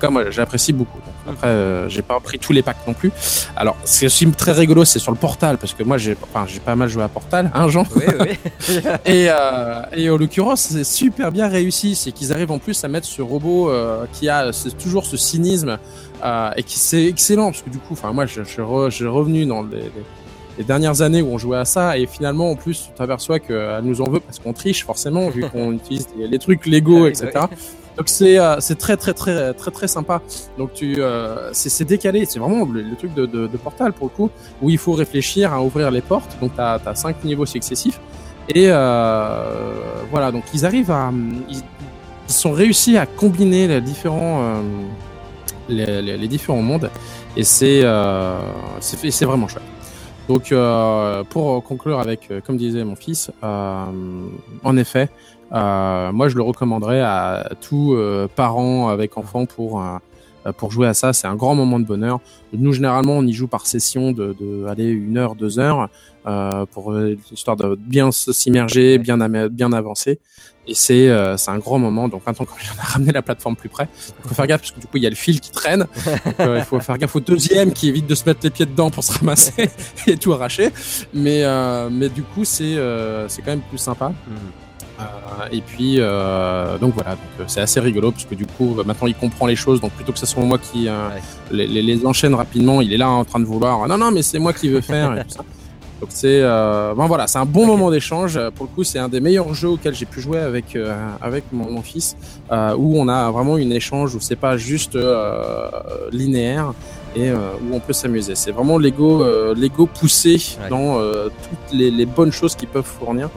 cas, moi, j'apprécie beaucoup. Donc, après, euh, j'ai pas pris tous les packs non plus. Alors, ce qui est très rigolo, c'est sur le Portal, parce que moi, j'ai, enfin, j'ai pas mal joué à Portal, hein, Jean. Oui, oui. <laughs> Et, euh, et en l'occurrence, c'est super bien réussi. C'est qu'ils arrivent en plus à mettre ce robot euh, qui a toujours ce cynisme et qui c'est excellent parce que du coup, enfin moi, je, je re- je suis revenu dans les, les- les dernières années où on jouait à ça et finalement, en plus, tu t'aperçois qu'elle nous en veut parce qu'on triche forcément vu qu'on <laughs> utilise les, les trucs Lego, Ah etc. Donc c'est euh, c'est très très très très très sympa. Donc tu euh, c'est décalé, c'est vraiment le, truc de, de, Portal pour le coup où il faut réfléchir à ouvrir les portes. Donc t'as as cinq niveaux successifs et euh, voilà donc ils arrivent à ils, sont réussis à combiner les différents les, les, différents mondes et c'est euh, c'est vraiment chouette. Donc pour conclure avec comme disait mon fils, en effet. Euh, moi, je le recommanderais à tout euh, parent avec enfant pour euh, pour jouer à ça. C'est un grand moment de bonheur. Nous, généralement, on y joue par session de, de aller une heure, deux heures euh, pour euh, histoire de bien s'immerger, bien bien avancer. Et c'est euh, c'est un grand moment. Donc maintenant, quand on a ramené la plateforme plus près, il faut faire gaffe parce que du coup, il y a le fil qui traîne. Donc, euh, il faut faire gaffe au deuxième qui évite de se mettre les pieds dedans pour se ramasser <laughs> et tout arracher. Mais euh, mais du coup, c'est euh, c'est quand même plus sympa. Euh, et puis, euh, donc voilà, donc, euh, c'est assez rigolo parce que du coup, maintenant il comprend les choses. Donc plutôt que ce soit moi qui euh, les, les- les enchaîne rapidement, il est là en train de vouloir. Non, non, mais c'est moi qui veux faire. et tout ça. Donc c'est, euh, bon voilà, c'est un bon moment d'échange. Pour le coup, c'est un des meilleurs jeux auxquels j'ai pu jouer avec euh, avec mon, mon fils, euh, où on a vraiment une échange où c'est pas juste euh, linéaire et euh, où on peut s'amuser. C'est vraiment Lego, euh, Lego poussé Ouais. dans euh, toutes les, les bonnes choses qu'ils peuvent fournir.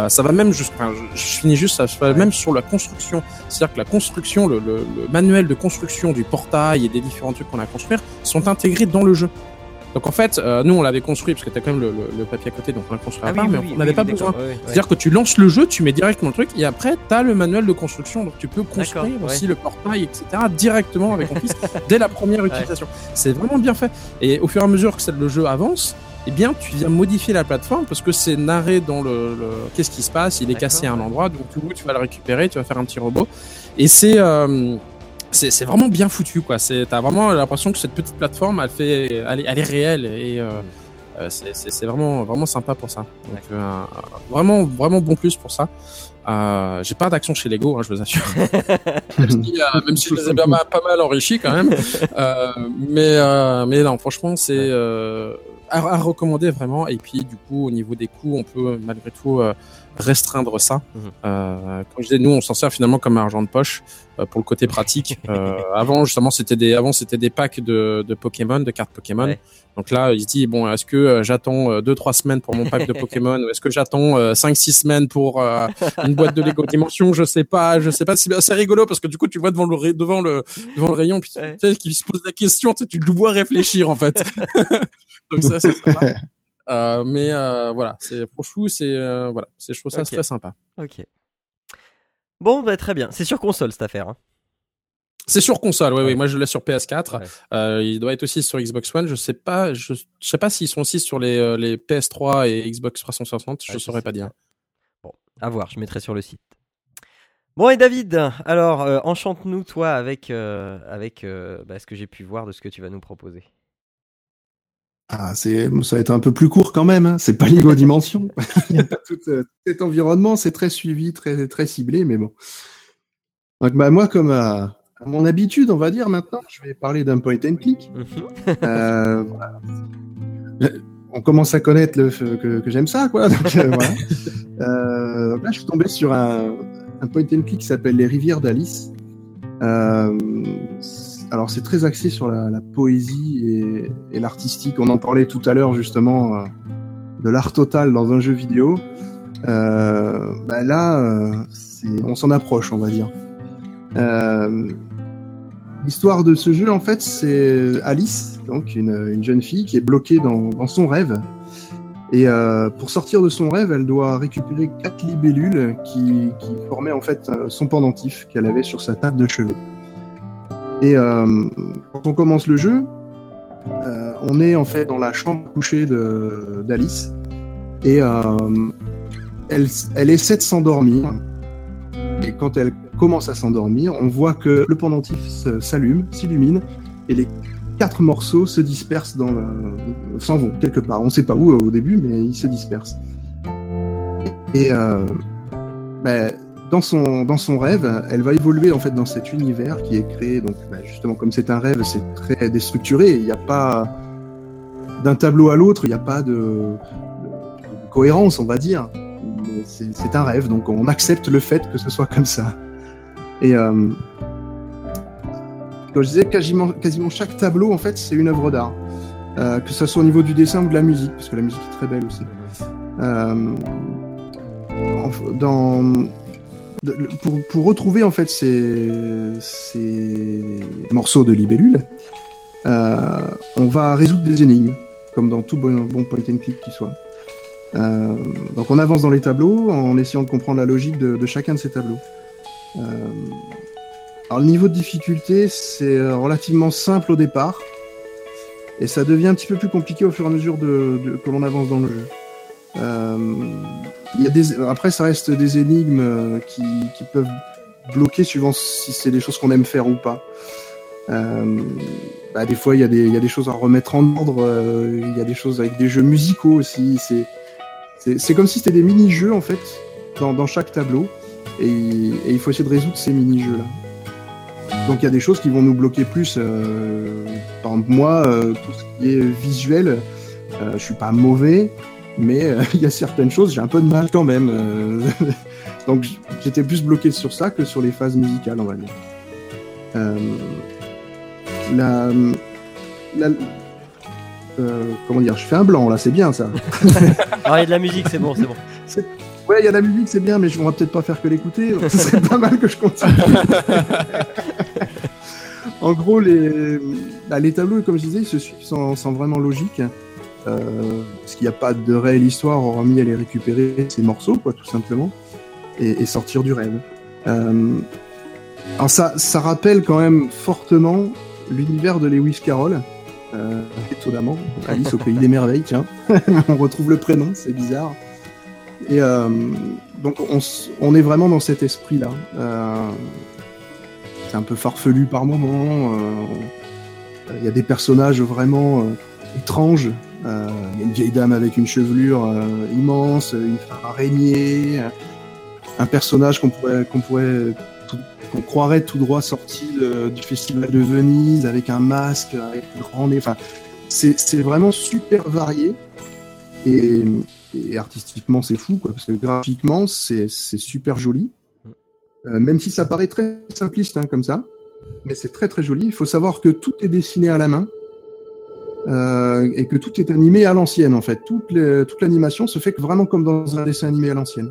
Euh, ça va même enfin, je, je finis juste, ça va même sur la construction. C'est-à-dire que la construction, le, le, le manuel de construction du portail et des différents trucs qu'on a à construire sont intégrés dans le jeu. Donc en fait, euh, nous on l'avait construit parce que t'as quand même le, papier à côté, donc on l'a construit à part, mais on n'avait pas besoin. C'est-à-dire que tu lances le jeu, tu mets directement le truc, et après, tu as le manuel de construction. Donc tu peux construire aussi le portail, etc., directement avec ton fils dès la première <laughs> utilisation. C'est vraiment bien fait. Et au fur et à mesure que le jeu avance, eh bien, tu viens modifier la plateforme parce que c'est narré dans le, le- qu'est-ce qui se passe. Il est cassé à un endroit, donc tu, tu vas le récupérer, tu vas faire un petit robot. Et c'est euh, c'est vraiment bien foutu, quoi. C'est t'as vraiment l'impression que cette petite plateforme, elle fait, elle est, elle est réelle et euh, euh, c'est- vraiment vraiment sympa pour ça. Donc euh, vraiment vraiment bon plus pour ça. Euh, j'ai pas d'action chez Lego, hein, je vous assure. <laughs> même, si, euh, même si je les ai bien pas mal enrichis quand même. <laughs> Euh, mais euh, mais non, franchement, c'est euh, à, à recommander vraiment. Et puis du coup, au niveau des coûts, on peut malgré tout euh, restreindre ça. Mhm. Euh, comme je disais, nous, on s'en sert finalement comme argent de poche euh, pour le côté pratique. <laughs> Euh, avant, justement, c'était des avant c'était des packs de, de Pokémon, de cartes Pokémon. Ouais. Donc là, il se dit bon, est-ce que euh, j'attends euh, deux trois semaines pour mon pack de Pokémon <laughs> ou est-ce que j'attends euh, cinq six semaines pour euh, une boîte de Lego Dimension? Je sais pas, je sais pas. C'est rigolo parce que du coup, tu vois devant le devant le devant le rayon, puis Ouais. tu sais qu'il se pose la question, tu, sais, tu le vois réfléchir en fait. <laughs> Donc ça, c'est sympa. <laughs> Euh, mais euh, voilà, c'est franchement, c'est euh, voilà, c'est je trouve ça très sympa. Ok. Bon, bah, très bien. C'est sur console cette affaire. hein. C'est sur console, oui, Ouais. oui. Moi, je l'ai sur PS4. Ouais. Euh, il doit être aussi sur Xbox One. Je sais pas, je, je sais pas s'ils sont aussi sur les, euh, les PS3 et Xbox 360. Je Ouais, saurais pas dire. Bon, à voir, je mettrai sur le site. Bon, et David, alors, euh, enchante-nous, toi, avec, euh, avec euh, bah, ce que j'ai pu voir de ce que tu vas nous proposer. Ah, c'est, ça va être un peu plus court quand même. Hein. C'est pas Lego <laughs> Dimension. <laughs> Il y a pas tout cet environnement, c'est très suivi, très très ciblé, mais bon. Donc bah moi, comme à, mon habitude, on va dire maintenant, je vais parler d'un point and click. Mhm. <laughs> Euh, voilà. On commence à connaître le, que, que j'aime ça, quoi. Donc, euh, voilà. <laughs> Euh, là, je suis tombé sur un, un point and click qui s'appelle Les Rivières d'Alice. Euh, c'est- alors, c'est très axé sur la, la poésie et, et l'artistique. On en parlait tout à l'heure, justement, euh, de l'art total dans un jeu vidéo. Euh, bah là, euh, on s'en approche, on va dire. Euh, L'histoire de ce jeu, en fait, c'est Alice, donc une, une jeune fille qui est bloquée dans, dans son rêve. Et euh, pour sortir de son rêve, elle doit récupérer quatre libellules qui, qui formaient en fait euh, son pendentif qu'elle avait sur sa table de cheveux. Et euh, quand on commence le jeu, on est en fait dans la chambre couchée d'Alice et elle, elle essaie de s'endormir. Et quand elle commence à s'endormir, on voit que le pendentif s'allume, s'illumine, et les quatre morceaux se dispersent dans s'en vont quelque part. On ne sait pas où euh, au début, mais ils se dispersent. Et euh, ben, dans son dans son rêve, elle va évoluer en fait dans cet univers qui est créé. Donc ben, justement, comme c'est un rêve, c'est très déstructuré. Il n'y a pas d'un tableau à l'autre, il n'y a pas de, de- cohérence, on va dire. C'est un rêve, donc on accepte le fait que ce soit comme ça. Et euh, comme je disais, quasiment, quasiment chaque tableau, en fait, c'est une œuvre d'art. Euh, que ce soit au niveau du dessin ou de la musique, parce que la musique est très belle aussi. Euh, pour, pour retrouver en fait ces, ces morceaux de libellule, euh, on va résoudre des énigmes, comme dans tout bon, bon point and click qui soit. Donc on avance dans les tableaux en essayant de comprendre la logique de chacun de ces tableaux. Euh, alors le niveau de difficulté, c'est euh, relativement simple au départ, et ça devient un petit peu plus compliqué au fur et à mesure que l'on avance dans le jeu. Euh, après, ça reste des énigmes qui, peuvent bloquer suivant si c'est des choses qu'on aime faire ou pas. Bah, des fois, il y, a des, choses à remettre en ordre. il y a des choses avec des jeux musicaux aussi. C'est, comme si c'était des mini-jeux en fait dans chaque tableau et, et il faut essayer de résoudre ces mini-jeux là. Donc il y a des choses qui vont nous bloquer plus. Euh, par exemple, moi, euh, tout ce qui est visuel, euh, je suis pas mauvais, mais euh, <laughs> il y a certaines choses, j'ai un peu de mal quand même. euh. <laughs> Donc j'étais plus bloqué sur ça que sur les phases musicales, on va dire. La, la- comment dire, je fais un blanc là, c'est bien ça. <laughs> Ah, il y a de la musique, c'est bon, c'est bon. Ouais, il y a la musique, c'est bien, mais on va peut-être pas faire que l'écouter. <laughs> Ce serait pas mal que je continue. <laughs> en gros, les, bah, les tableaux, comme je disais, ils se suivent sans, sans vraiment logique. Euh, parce qu'il n'y a pas de réelle histoire, hormis aller récupérer ces morceaux, quoi, tout simplement, et, et sortir du rêve. Euh, alors ça, ça rappelle quand même fortement l'univers de Lewis Carroll. Euh, étonnamment, Alice au pays des merveilles, tiens. <laughs> on retrouve le prénom, c'est bizarre. Et euh, donc on, est vraiment dans cet esprit-là. Euh, c'est un peu farfelu par moments. euh, Il y a des personnages vraiment étranges. Il y a une vieille dame avec une chevelure immense, une femme araignée, un personnage qu'on pourrait, qu'on pourrait, qu'on croirait tout droit sorti du festival de Venise avec un masque, avec un grand nez. C'est vraiment super varié. Et, et artistiquement, c'est fou, quoi, parce que graphiquement, c'est super joli. Euh, même si ça paraît très simpliste hein, comme ça, mais c'est très très joli. Il faut savoir que tout est dessiné à la main euh, et que tout est animé à l'ancienne en fait. Toute, l'animation se fait que vraiment comme dans un dessin animé à l'ancienne.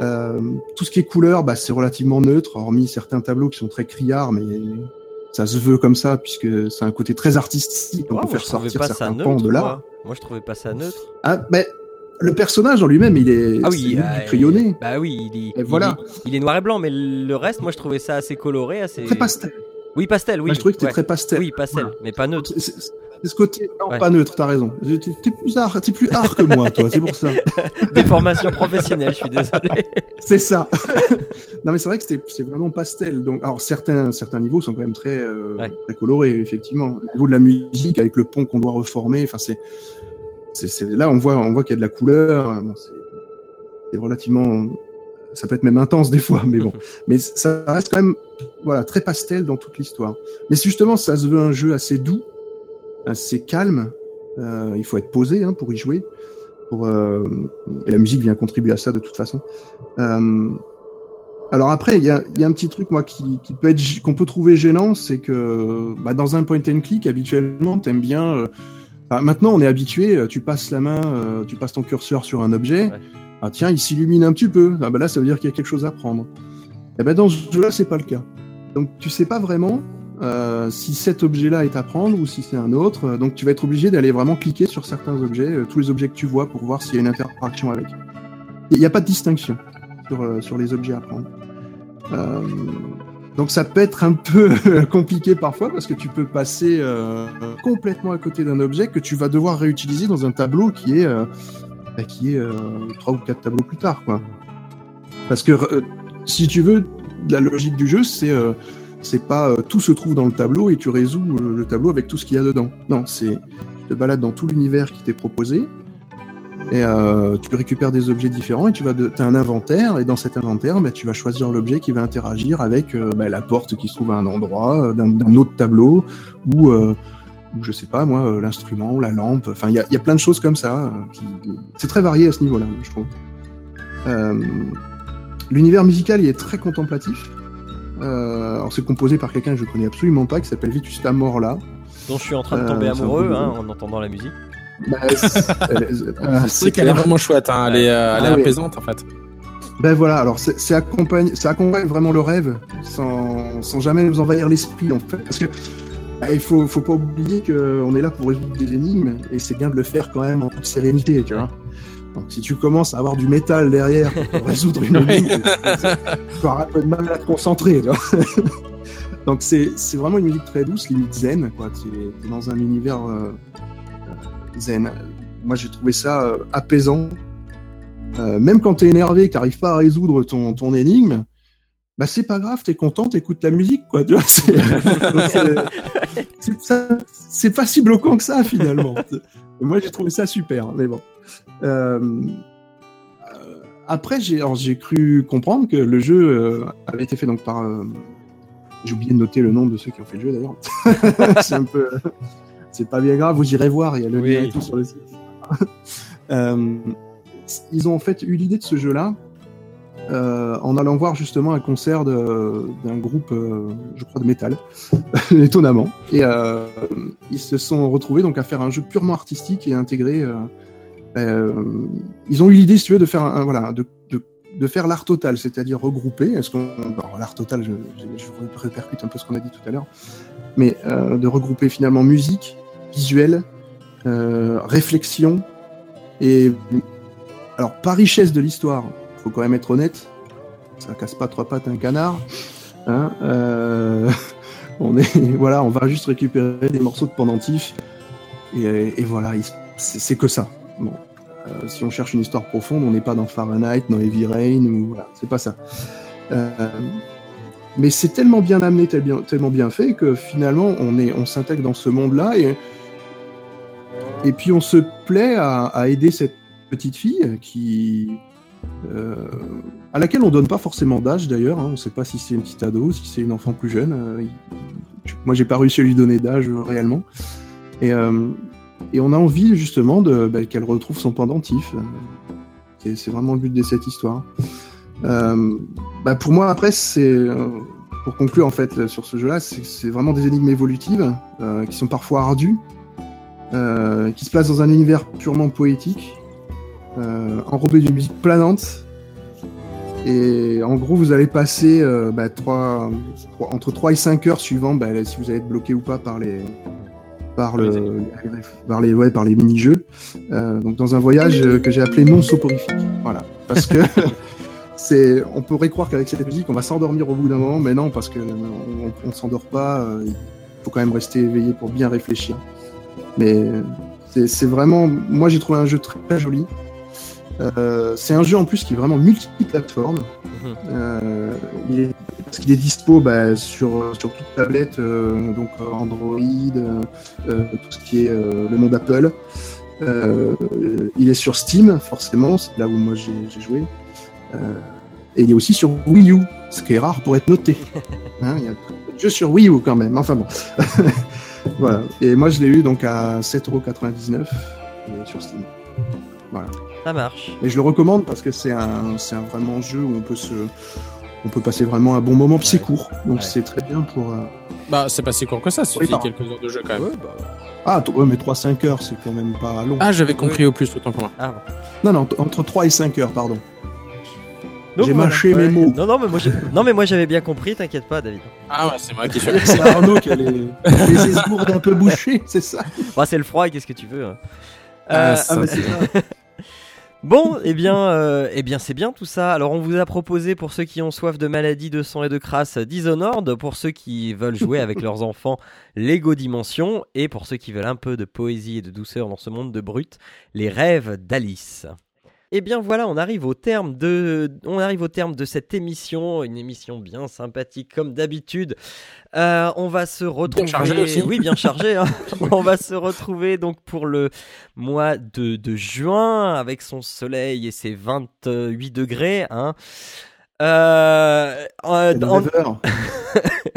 Euh, tout ce qui est couleur, bah, c'est relativement neutre, hormis certains tableaux qui sont très criards, mais ça se veut comme ça puisque c'est un côté très artistique. On peut faire sortir certains pans de l'art. Moi. Moi, je trouvais pas ça neutre. Ah, ben, le personnage en lui-même, il est, Ah oui, lui euh, du crayonné, Bah oui, il est, Et voilà. il, est, il est noir et blanc, mais le reste, moi, je trouvais ça assez coloré, assez. très pastel. Oui, pastel, oui. Moi, je trouvais que c'était ouais. très pastel. Oui, pastel, Voilà. mais pas neutre. C'est- ce côté, non, Ouais. pas neutre, t'as raison. T'es plus art, t'es plus art que moi, toi, c'est pour ça. <laughs> Des formations professionnelles, je suis désolé. <laughs> C'est ça. <laughs> non, mais c'est vrai que c'est vraiment pastel. Donc, alors certains, certains niveaux sont quand même très, euh, Ouais. très colorés, effectivement. Au niveau de la musique, avec le pont qu'on doit reformer, enfin, c'est, c'est, là, on voit, on voit qu'il y a de la couleur. Bon, c'est, relativement, ça peut être même intense des fois, mais bon. <laughs> mais ça reste quand même, voilà, très pastel dans toute l'histoire. Mais justement, ça se veut un jeu assez doux, assez calme. Euh, il faut être posé hein, pour y jouer. Pour, euh, et la musique vient contribuer à ça de toute façon. Euh, alors après, il y a, il y a un petit truc moi qui, qui peut être gê- qu'on peut trouver gênant, c'est que bah, dans un point and click, habituellement, t'aimes bien. Bah, maintenant, on est habitué. euh, Tu passes la main, euh, tu passes ton curseur sur un objet. Ouais. Ah tiens, il s'illumine un petit peu. Ah bah là, ça veut dire qu'il y a quelque chose à prendre. Et ben dans ce jeu-là, c'est pas le cas. Donc tu sais pas vraiment euh, si cet objet-là est à prendre ou si c'est un autre. Donc tu vas être obligé d'aller vraiment cliquer sur certains objets, euh, tous les objets que tu vois, pour voir s'il y a une interaction avec. Il n'y a pas de distinction sur, sur les objets à prendre. Euh, donc ça peut être un peu <laughs> compliqué parfois parce que tu peux passer euh, complètement à côté d'un objet que tu vas devoir réutiliser dans un tableau qui est euh, bah, qui euh, trois ou quatre tableaux plus tard. Parce que euh, si tu veux la logique du jeu c'est c'est pas tout se trouve dans le tableau et tu résous le tableau avec tout ce qu'il y a dedans. Non, c'est te balades dans tout l'univers qui t'est proposé et euh, tu récupères des objets différents et tu vas de, as un inventaire et dans cet inventaire bah, tu vas choisir l'objet qui va interagir avec euh, bah, la porte qui se trouve à un endroit euh, d'un autre tableau ou euh, ou je sais pas moi l'instrument la lampe. Enfin il y a, il y a plein de choses comme ça c'est très varié à ce niveau là je trouve. Euh, l'univers musical il est très contemplatif. Euh, alors c'est composé par quelqu'un que je connais absolument pas qui s'appelle Vitus Morla. Dont je suis en train de tomber amoureux hein, en entendant la musique. Bah, c'est <laughs> C'est qu'elle est vraiment chouette, hein. elle est, euh, elle est Ah oui. apaisante en fait. Ben voilà, alors c'est accompagne, ça accompagne vraiment le rêve sans, sans jamais nous envahir l'esprit en fait. Parce que bah, il faut, faut pas oublier qu'on est là pour résoudre des énigmes et c'est bien de le faire quand même en toute sérénité, tu vois. Donc si tu commences à avoir du métal derrière pour <laughs> résoudre une énigme, tu auras un peu de mal à te concentrer. tu vois. <laughs> Donc c'est c'est vraiment une musique très douce, limite zen. quoi. Tu es, dans un univers euh, zen. Moi j'ai trouvé ça euh, apaisant. Euh, même quand t'es énervé et que t'arrives pas à résoudre ton, ton énigme, bah c'est pas grave, t'es content, t'écoutes la musique, quoi. Tu vois, c'est, <laughs> pas si bloquant que ça finalement. Moi j'ai trouvé ça super, mais bon. Euh, après, j'ai cru comprendre que le jeu euh, avait été fait donc par. euh, j'ai oublié de noter le nom de ceux qui ont fait le jeu d'ailleurs. <laughs> c'est un peu. C'est pas bien grave, vous irez voir, il y a le Oui. lien et tout sur le site. <laughs> Euh, ils ont en fait eu l'idée de ce jeu-là euh, en allant voir justement un concert d'un groupe, euh, je crois, de métal, <laughs> étonnamment. Et ils se sont retrouvés donc à faire un jeu purement artistique et intégré. euh, ils ont eu l'idée, si tu veux, de faire un, voilà, de, de, de faire l'art total, c'est-à-dire regrouper. Est-ce qu'on, l'art total, je, je, je répercute un peu ce qu'on a dit tout à l'heure, mais euh, de regrouper finalement musique, visuel, euh, réflexion et alors pas richesse de l'histoire. Faut quand même être honnête. Ça casse pas trois pattes un canard. Hein, euh, <laughs> on est voilà, on va juste récupérer des morceaux de pendentifs et, voilà, il- c'est que ça. Bon, euh, si on cherche une histoire profonde, on n'est pas dans Fahrenheit, dans Heavy Rain ou voilà, c'est pas ça. Mais c'est tellement bien amené, tellement bien fait que finalement on est, on s'intègre dans ce monde-là et et puis on se plaît à, aider cette petite fille qui euh, à laquelle on donne pas forcément d'âge d'ailleurs. Hein, on sait pas si c'est une petite ado, si c'est une enfant plus jeune. euh, je- moi j'ai pas réussi à lui donner d'âge euh, réellement. Et euh, et on a envie justement bah, qu'elle retrouve son pendentif. C'est vraiment le but de cette histoire. Bah, pour moi, après, pour conclure en fait sur ce jeu-là, c'est vraiment des énigmes évolutives qui sont parfois ardues, euh, qui se placent dans un univers purement poétique, euh, enrobé d'une musique planante. Et en gros, vous allez passer euh, bah, entre 3 et 5 heures suivant bah, si vous allez être bloqué ou pas par les, par Les le, par les, ouais, par les mini-jeux. Euh, donc dans un voyage que j'ai appelé non soporifique. Voilà. Parce que <laughs> c'est, on pourrait croire qu'avec cette musique, on va s'endormir au bout d'un moment, mais non, parce que euh, on, on s'endort pas. il faut quand même rester éveillé pour bien réfléchir. Mais c'est, vraiment, moi j'ai trouvé un jeu très, joli. Euh, c'est un jeu en plus qui est vraiment multiplateforme. Euh, il est, parce qu'il est dispo bah, sur, sur toute tablette, euh, donc Android, tout ce qui est le monde Apple. Il est sur Steam, forcément, c'est là où moi j'ai joué. Et il est aussi sur Wii U, ce qui est rare pour être noté. <laughs> Hein, il y a de jeux sur Wii U quand même, enfin bon. <laughs> voilà. Et moi je l'ai eu donc à 7,99€ euh, sur Steam. Ça marche. Et je le recommande parce que c'est un, c'est un vraiment jeu où on peut se, on peut passer vraiment un bon moment. Puis c'est court, donc Ouais. c'est très bien pour. euh, Bah, c'est pas si court que ça, c'est Oui, quelques heures de jeu quand même. Ouais, bah, Ah, t- ouais, mais 3-5 heures, c'est quand même pas long. Ah, j'avais compris au plus, autant pour moi. ah, bon. Non, non, t- entre 3 et 5 heures, pardon. J'ai voilà. mâché Ouais. mes mots. Non, non, mais moi, j'ai- non, mais moi j'avais bien compris, t'inquiète pas, David. Ah ouais, c'est moi qui <laughs> suis. C'est Arnaud qui a les, les esgourdes un peu <laughs> bouchées, c'est ça Bah, c'est le froid, qu'est-ce que tu veux hein. Ah, Euh, ça- Ah, ça. <laughs> Bon, eh bien, euh, eh bien c'est bien tout ça. Alors, on vous a proposé pour ceux qui ont soif de maladies, de sang et de crasse, Dishonored, pour ceux qui veulent jouer avec leurs enfants, Lego Dimension, et pour ceux qui veulent un peu de poésie et de douceur dans ce monde de brut, les rêves d'Alice. Eh bien voilà, on arrive au terme de, on arrive au terme de cette émission, une émission bien sympathique comme d'habitude. Euh, on va se retrouver, aussi. oui bien chargé. hein. <laughs> on va se retrouver donc pour le mois de, de juin avec son soleil et ses 28 degrés. Hein. Euh, <laughs>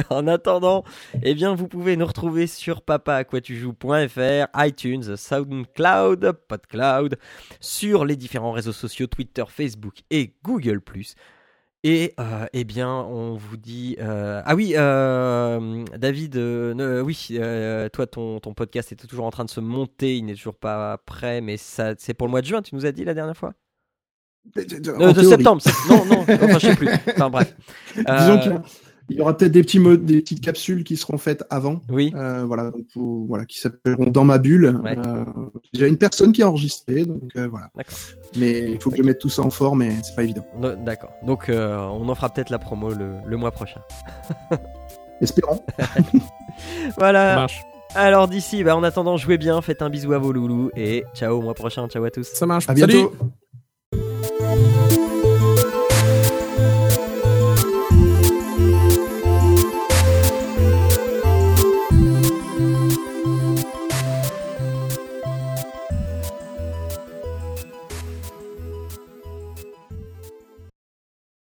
en, attendant, eh bien, vous pouvez nous retrouver sur papaaquatujoues.fr, iTunes, SoundCloud, PodCloud, sur les différents réseaux sociaux Twitter, Facebook et Google+. Et euh, eh bien, on vous dit euh, ah oui, euh, David, oui, toi ton, ton podcast est toujours en train de se monter, il n'est toujours pas prêt, mais ça c'est pour le mois de juin, tu nous as dit la dernière fois? De, de- de- en De théorie. septembre, non non, enfin je sais plus. Enfin bref. <laughs> Disons Euh, qu'il y aura peut-être des, petits des petites capsules qui seront faites avant. oui. Euh, voilà, donc, voilà, qui s'appelleront Dans ma bulle. Ouais. Euh, J'ai une personne qui a enregistré, donc euh, voilà. D'accord. Mais il faut que je mette tout ça en forme et c'est pas évident. D'accord. Donc euh, on en fera peut-être la promo le, le mois prochain. <laughs> Espérons. <laughs> Ça Voilà. marche. Alors d'ici, bah, en attendant, jouez bien, faites un bisou à vos loulous et ciao au mois prochain. Ciao à tous. Ça marche. À Salut. bientôt.